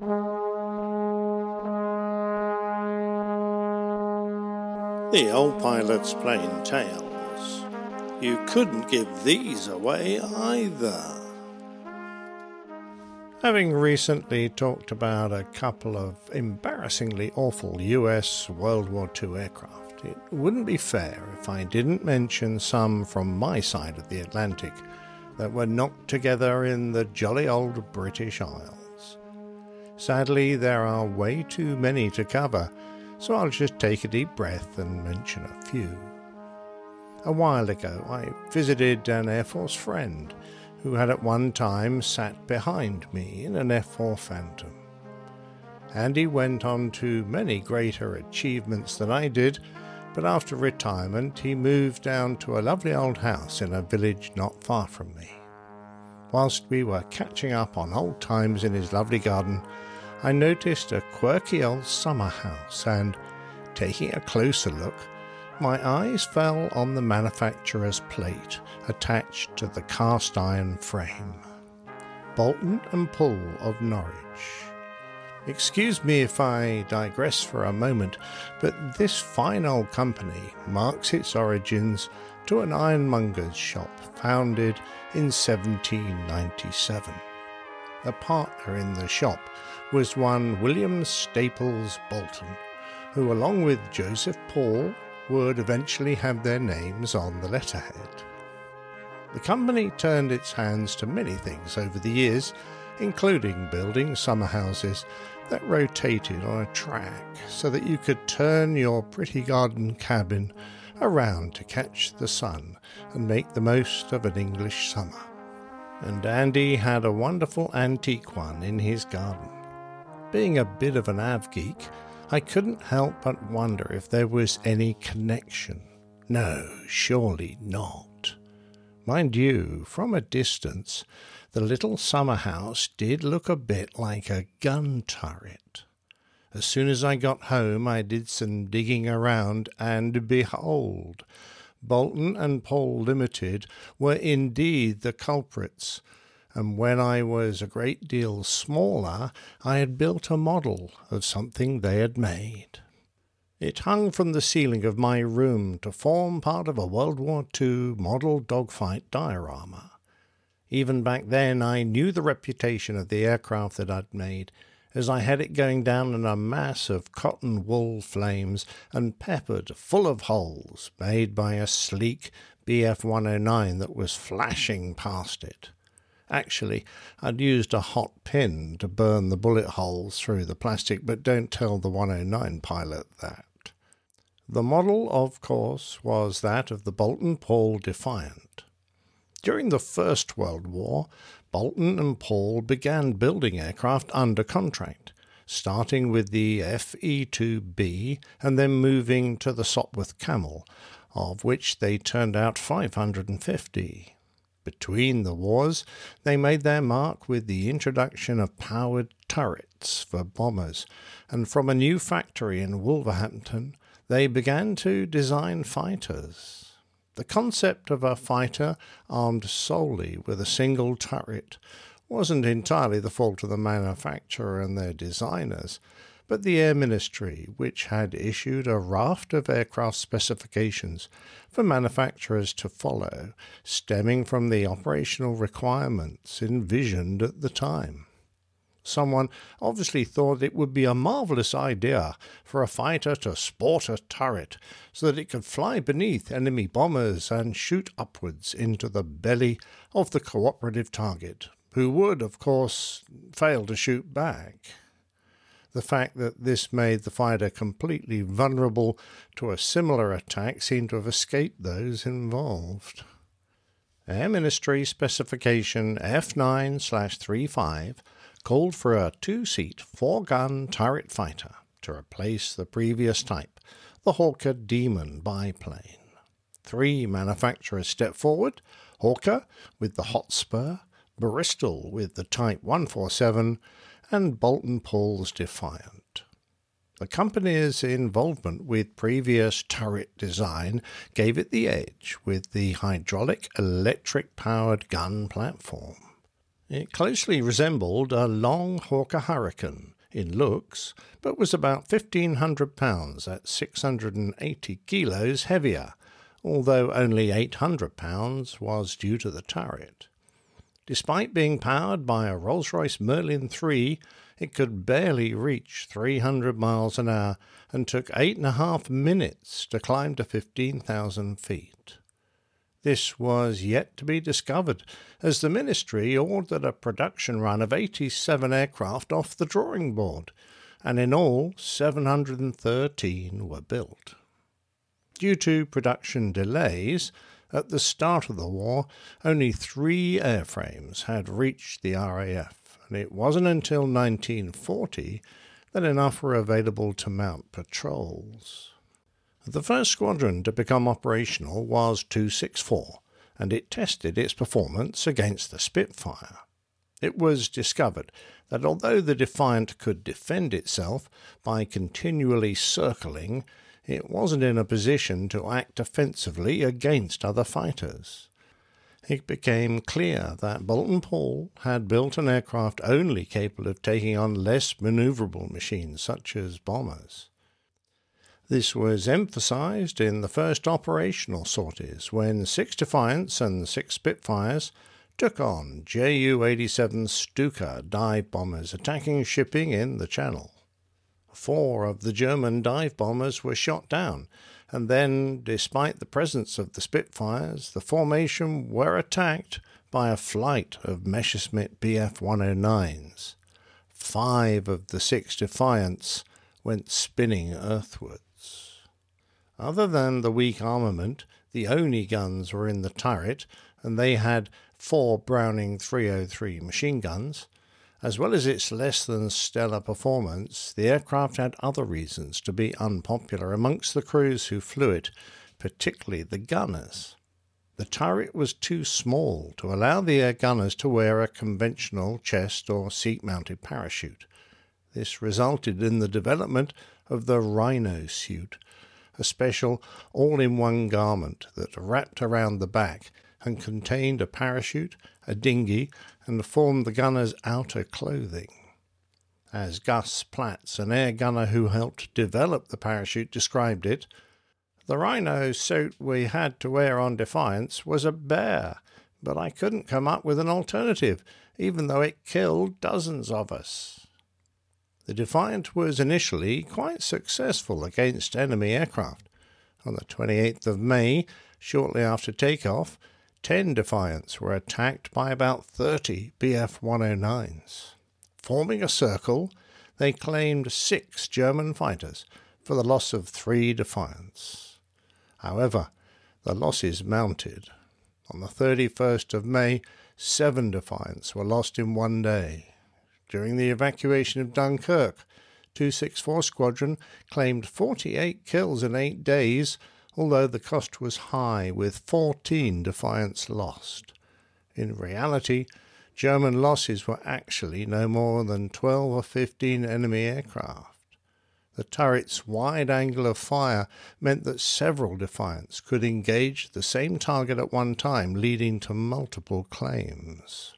The old pilot's plain tales. You couldn't give these away either. Having recently talked about a couple of embarrassingly awful US World War II aircraft, it wouldn't be fair if I didn't mention some from my side of the Atlantic that were knocked together in the jolly old British Isles. Sadly, there are way too many to cover so I'll just take a deep breath and mention a few. A while ago, I visited an Air Force friend who had at one time sat behind me in an F 4 Phantom. And he went on to many greater achievements than I did, but after retirement, he moved down to a lovely old house in a village not far from me. Whilst we were catching up on old times in his lovely garden, I noticed a quirky old summer house and, taking a closer look, my eyes fell on the manufacturer's plate attached to the cast iron frame. Boulton and Paul of Norwich. Excuse me if I digress for a moment, but this fine old company marks its origins to an ironmonger's shop founded in 1797. A partner in the shop was one William Staples Boulton, who, along with Joseph Paul, would eventually have their names on the letterhead. The company turned its hands to many things over the years, including building summer houses that rotated on a track so that you could turn your pretty garden cabin around to catch the sun and make the most of an English summer. And Andy had a wonderful antique one in his garden. Being a bit of an av geek, I couldn't help but wonder if there was any connection. No, surely not. Mind you, from a distance, the little summer house did look a bit like a gun turret. As soon as I got home, I did some digging around, and behold, Boulton and Paul Limited were indeed the culprits and when I was a great deal smaller, I had built a model of something they had made. It hung from the ceiling of my room to form part of a World War II model dogfight diorama. Even back then, I knew the reputation of the aircraft that I'd made, as I had it going down in a mass of cotton wool flames and peppered full of holes made by a sleek Bf 109 that was flashing past it. Actually, I'd used a hot pin to burn the bullet holes through the plastic, but don't tell the 109 pilot that. The model, of course, was that of the Boulton Paul Defiant. During the First World War, Boulton and Paul began building aircraft under contract, starting with the FE 2B and then moving to the Sopwith Camel, of which they turned out 550. Between the wars, they made their mark with the introduction of powered turrets for bombers, and from a new factory in Wolverhampton, they began to design fighters. The concept of a fighter armed solely with a single turret wasn't entirely the fault of the manufacturer and their designers, but the Air Ministry, which had issued a raft of aircraft specifications for manufacturers to follow, stemming from the operational requirements envisioned at the time. Someone obviously thought it would be a marvellous idea for a fighter to sport a turret so that it could fly beneath enemy bombers and shoot upwards into the belly of the cooperative target, who would, of course, fail to shoot back the fact that this made the fighter completely vulnerable to a similar attack seemed to have escaped those involved. Air Ministry Specification F9 35 called for a two seat, four gun turret fighter to replace the previous type, the Hawker Demon biplane. Three manufacturers stepped forward Hawker with the Hotspur, Bristol with the Type 147, and Boulton Paul's Defiant. The company's involvement with previous turret design gave it the edge with the hydraulic electric powered gun platform. It closely resembled a long Hawker Hurricane in looks, but was about 1,500 pounds at 680 kilos heavier, although only 800 pounds was due to the turret. Despite being powered by a Rolls-Royce Merlin 3, it could barely reach 300 miles an hour and took eight and a half minutes to climb to 15,000 feet. This was yet to be discovered, as the ministry ordered a production run of 87 aircraft off the drawing board, and in all 713 were built. Due to production delays, at the start of the war, only three airframes had reached the RAF, and it wasn't until 1940 that enough were available to mount patrols. The first squadron to become operational was 264, and it tested its performance against the Spitfire. It was discovered that although the Defiant could defend itself by continually circling, it wasn't in a position to act offensively against other fighters. It became clear that Boulton Paul had built an aircraft only capable of taking on less maneuverable machines such as bombers. This was emphasized in the first operational sorties when six Defiants and six Spitfires took on Ju 87 Stuka dive bombers attacking shipping in the Channel. Four of the German dive bombers were shot down, and then, despite the presence of the Spitfires, the formation were attacked by a flight of Messerschmitt Bf 109s. Five of the six Defiants went spinning earthward. Other than the weak armament, the only guns were in the turret, and they had four Browning 303 machine guns. As well as its less than stellar performance, the aircraft had other reasons to be unpopular amongst the crews who flew it, particularly the gunners. The turret was too small to allow the air gunners to wear a conventional chest or seat mounted parachute. This resulted in the development of the Rhino suit, a special all in one garment that wrapped around the back and contained a parachute, a dinghy, and formed the gunner's outer clothing. As Gus Platts, an air gunner who helped develop the parachute, described it, the rhino suit we had to wear on Defiants was a bear, but I couldn't come up with an alternative, even though it killed dozens of us. The Defiant was initially quite successful against enemy aircraft. On the 28th of May, shortly after takeoff, 10 Defiants were attacked by about 30 Bf 109s. Forming a circle, they claimed six German fighters for the loss of three Defiants. However, the losses mounted. On the 31st of May, seven Defiants were lost in one day. During the evacuation of Dunkirk, 264 Squadron claimed 48 kills in eight days, although the cost was high, with 14 Defiants lost. In reality, German losses were actually no more than 12 or 15 enemy aircraft. The turret's wide angle of fire meant that several Defiants could engage the same target at one time, leading to multiple claims.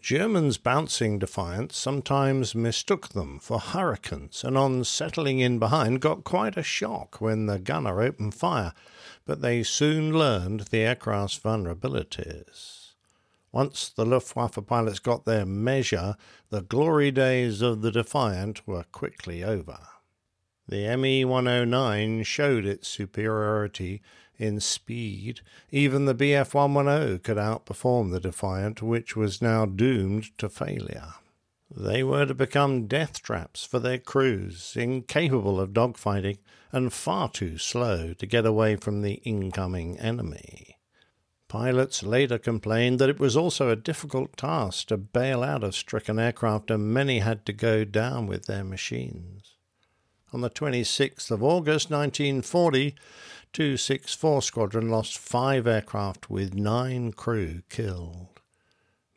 Germans bouncing Defiants sometimes mistook them for hurricanes, and on settling in behind got quite a shock when the gunner opened fire, but they soon learned the aircraft's vulnerabilities. Once the Luftwaffe pilots got their measure, the glory days of the Defiant were quickly over. The ME 109 showed its superiority in speed, even the Bf 110 could outperform the Defiant, which was now doomed to failure. They were to become death traps for their crews, incapable of dogfighting and far too slow to get away from the incoming enemy. Pilots later complained that it was also a difficult task to bail out of stricken aircraft, and many had to go down with their machines. On the 26th of August 1940, 264 Squadron lost five aircraft with nine crew killed.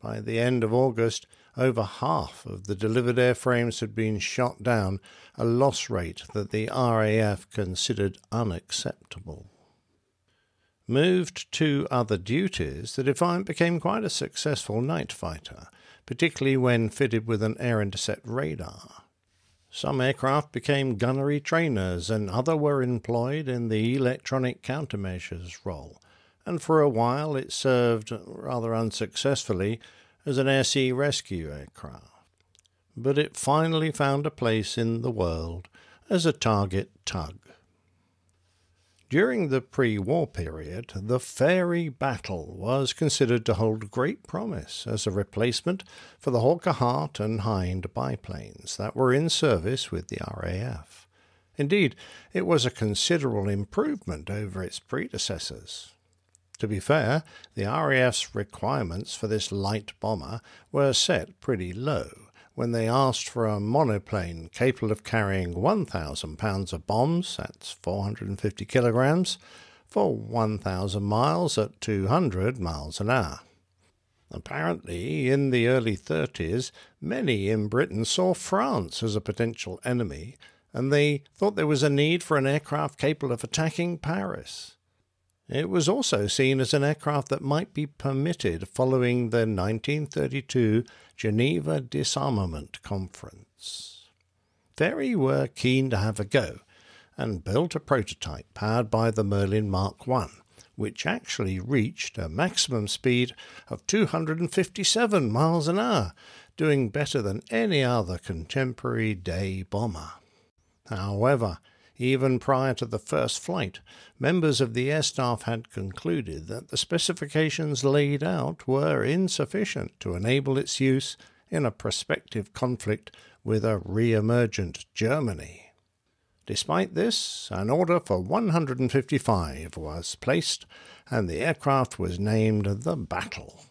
By the end of August, over half of the delivered airframes had been shot down, a loss rate that the RAF considered unacceptable. moved to other duties, the Defiant became quite a successful night fighter, particularly when fitted with an air intercept radar. Some aircraft became gunnery trainers, and other were employed in the electronic countermeasures role, and for a while it served rather unsuccessfully as an air sea rescue aircraft. But it finally found a place in the world as a target tug. During the pre war period, the Fairey battle was considered to hold great promise as a replacement for the Hawker Hart and Hind biplanes that were in service with the RAF. Indeed, it was a considerable improvement over its predecessors. To be fair, the RAF's requirements for this light bomber were set pretty low, when they asked for a monoplane capable of carrying 1,000 pounds of bombs, that's 450 kilograms, for 1,000 miles at 200 miles an hour. Apparently, in the early 30s, many in Britain saw France as a potential enemy, and they thought there was a need for an aircraft capable of attacking Paris. It was also seen as an aircraft that might be permitted following the 1932 Geneva Disarmament Conference. Fairey were keen to have a go and built a prototype powered by the Merlin Mark I, which actually reached a maximum speed of 257 miles an hour, doing better than any other contemporary day bomber. However, even prior to the first flight, members of the air staff had concluded that the specifications laid out were insufficient to enable its use in a prospective conflict with a re emergent Germany. Despite this, an order for 155 was placed, and the aircraft was named the Battle.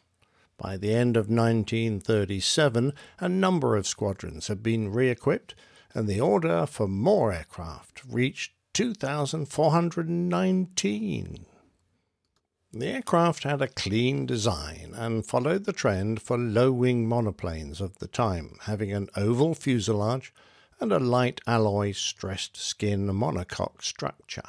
By the end of 1937, a number of squadrons had been re equipped and the order for more aircraft reached 2,419. The aircraft had a clean design and followed the trend for low wing monoplanes of the time, having an oval fuselage and a light alloy stressed skin monocoque structure.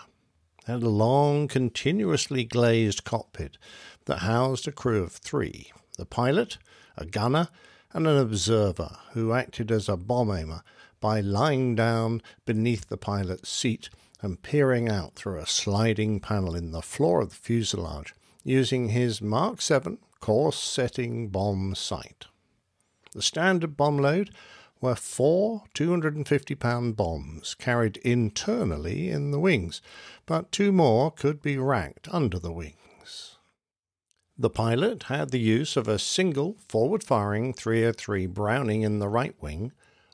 It had a long, continuously glazed cockpit that housed a crew of three the pilot, a gunner, and an observer who acted as a bomb aimer by lying down beneath the pilot's seat and peering out through a sliding panel in the floor of the fuselage using his Mark 7 course setting bomb sight. The standard bomb load were four 250 pound bombs carried internally in the wings, but two more could be racked under the wings. The pilot had the use of a single forward firing 303 Browning in the right wing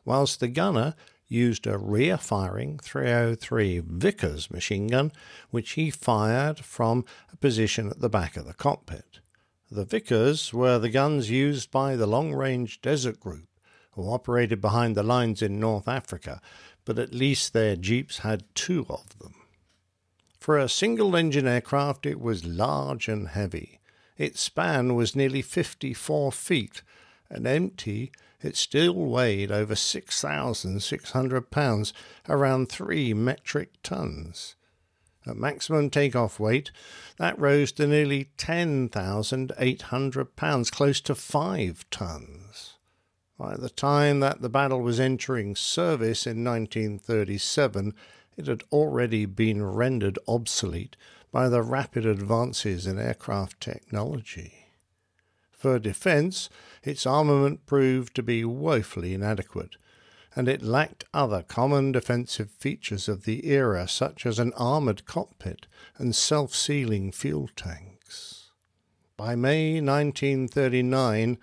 whilst the gunner used a rear firing 303 Vickers machine gun, which he fired from a position at the back of the cockpit. The Vickers were the guns used by the Long Range Desert Group, who operated behind the lines in North Africa, but at least their jeeps had two of them. For a single engine aircraft, it was large and heavy. Its span was nearly 54 feet, and empty it still weighed over 6,600 pounds, around 3 metric tons. At maximum takeoff weight, that rose to nearly 10,800 pounds, close to 5 tons. By the time that the battle was entering service in 1937, it had already been rendered obsolete by the rapid advances in aircraft technology. For defence, its armament proved to be woefully inadequate, and it lacked other common defensive features of the era, such as an armoured cockpit and self sealing fuel tanks. By May 1939,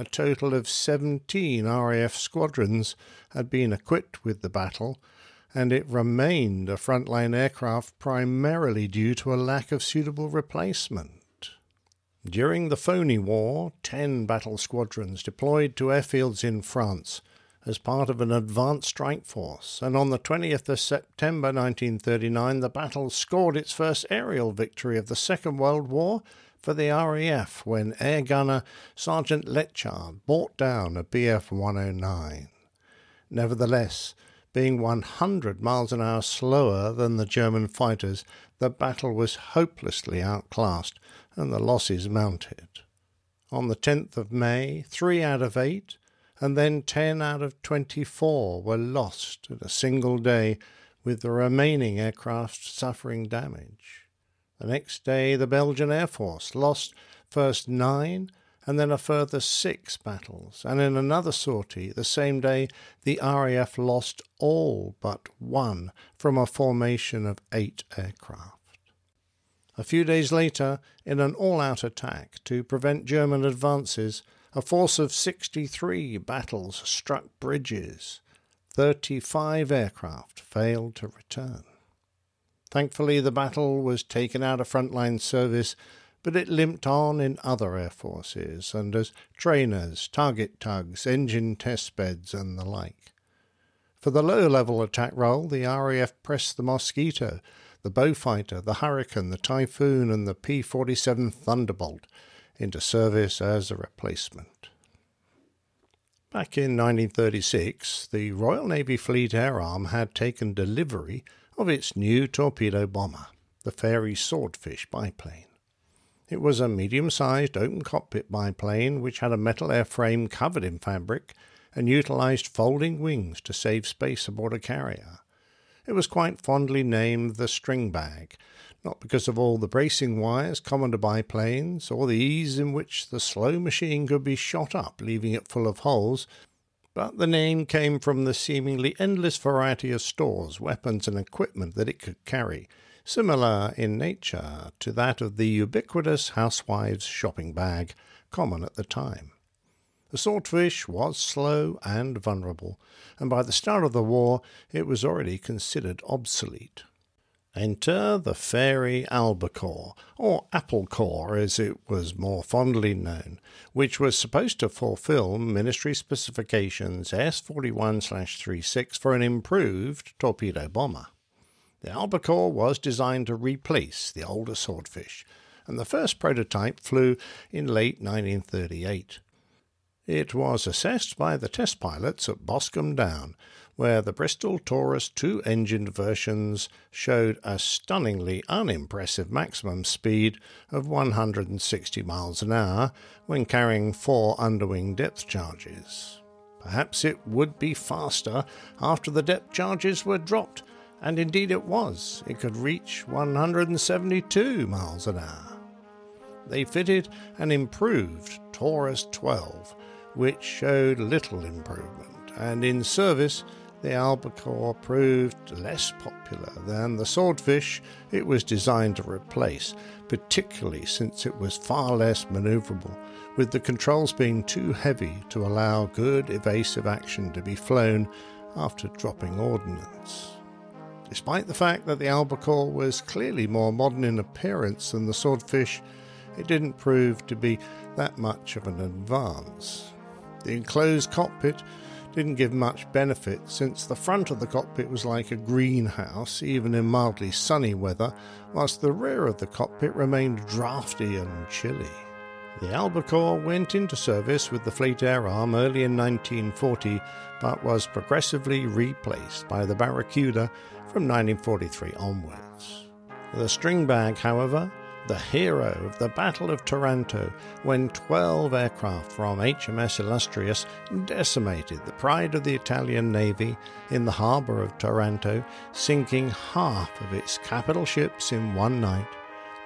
a total of 17 RAF squadrons had been equipped with the battle, and it remained a frontline aircraft primarily due to a lack of suitable replacement. During the Phoney War, ten battle squadrons deployed to airfields in France as part of an advanced strike force, and on the 20th of September 1939, the battle scored its first aerial victory of the Second World War for the RAF when air gunner Sergeant Letchford brought down a Bf 109. Nevertheless, being 100 miles an hour slower than the German fighters, the battle was hopelessly outclassed and the losses mounted. On the 10th of May, three out of eight, and then 10 out of 24 were lost in a single day, with the remaining aircraft suffering damage. The next day, the Belgian Air Force lost first nine and then a further six battles, and in another sortie the same day the RAF lost all but one from a formation of eight aircraft. A few days later, in an all out attack to prevent German advances, a force of 63 battles struck bridges. 35 aircraft failed to return. Thankfully, the battle was taken out of frontline service, but it limped on in other air forces and as trainers, target tugs, engine test beds, and the like. For the low level attack role, the RAF pressed the Mosquito, the Beaufighter, the Hurricane, the Typhoon, and the P 47 Thunderbolt into service as a replacement. Back in 1936, the Royal Navy Fleet Air Arm had taken delivery of its new torpedo bomber, the Fairey Swordfish biplane. It was a medium sized open cockpit biplane which had a metal airframe covered in fabric and utilized folding wings to save space aboard a carrier. It was quite fondly named the string bag, not because of all the bracing wires common to biplanes, or the ease in which the slow machine could be shot up, leaving it full of holes, but the name came from the seemingly endless variety of stores, weapons, and equipment that it could carry, similar in nature to that of the ubiquitous housewife's shopping bag, common at the time. The swordfish was slow and vulnerable, and by the start of the war it was already considered obsolete. Enter the Fairey albacore, or applecore as it was more fondly known, which was supposed to fulfill Ministry specifications S 41 36 for an improved torpedo bomber. The albacore was designed to replace the older swordfish, and the first prototype flew in late 1938. It was assessed by the test pilots at Boscombe Down, where the Bristol Taurus two engined versions showed a stunningly unimpressive maximum speed of 160 miles an hour when carrying four underwing depth charges. Perhaps it would be faster after the depth charges were dropped, and indeed it was. It could reach 172 miles an hour. They fitted an improved Taurus 12 which showed little improvement, and in service the albacore proved less popular than the swordfish it was designed to replace, particularly since it was far less maneuverable, with the controls being too heavy to allow good evasive action to be flown after dropping ordnance. Despite the fact that the albacore was clearly more modern in appearance than the swordfish, it didn't prove to be that much of an advance. The enclosed cockpit didn't give much benefit since the front of the cockpit was like a greenhouse, even in mildly sunny weather, whilst the rear of the cockpit remained drafty and chilly. The Albacore went into service with the Fleet Air Arm early in 1940, but was progressively replaced by the Barracuda from 1943 onwards. The string bag, however, the hero of the Battle of Taranto when 12 aircraft from HMS Illustrious decimated the pride of the Italian Navy in the harbour of Taranto, sinking half of its capital ships in one night,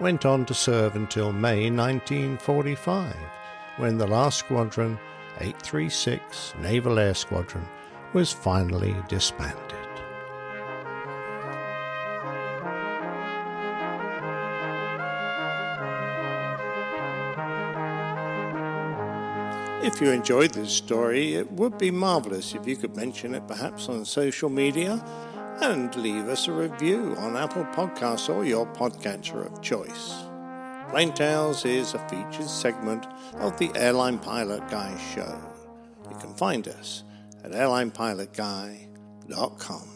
went on to serve until May 1945, when the last squadron, 836 Naval Air Squadron, was finally disbanded. If you enjoyed this story, it would be marvellous if you could mention it perhaps on social media and leave us a review on Apple Podcasts or your podcatcher of choice. Plain Tales is a featured segment of the Airline Pilot Guy show. You can find us at airlinepilotguy.com.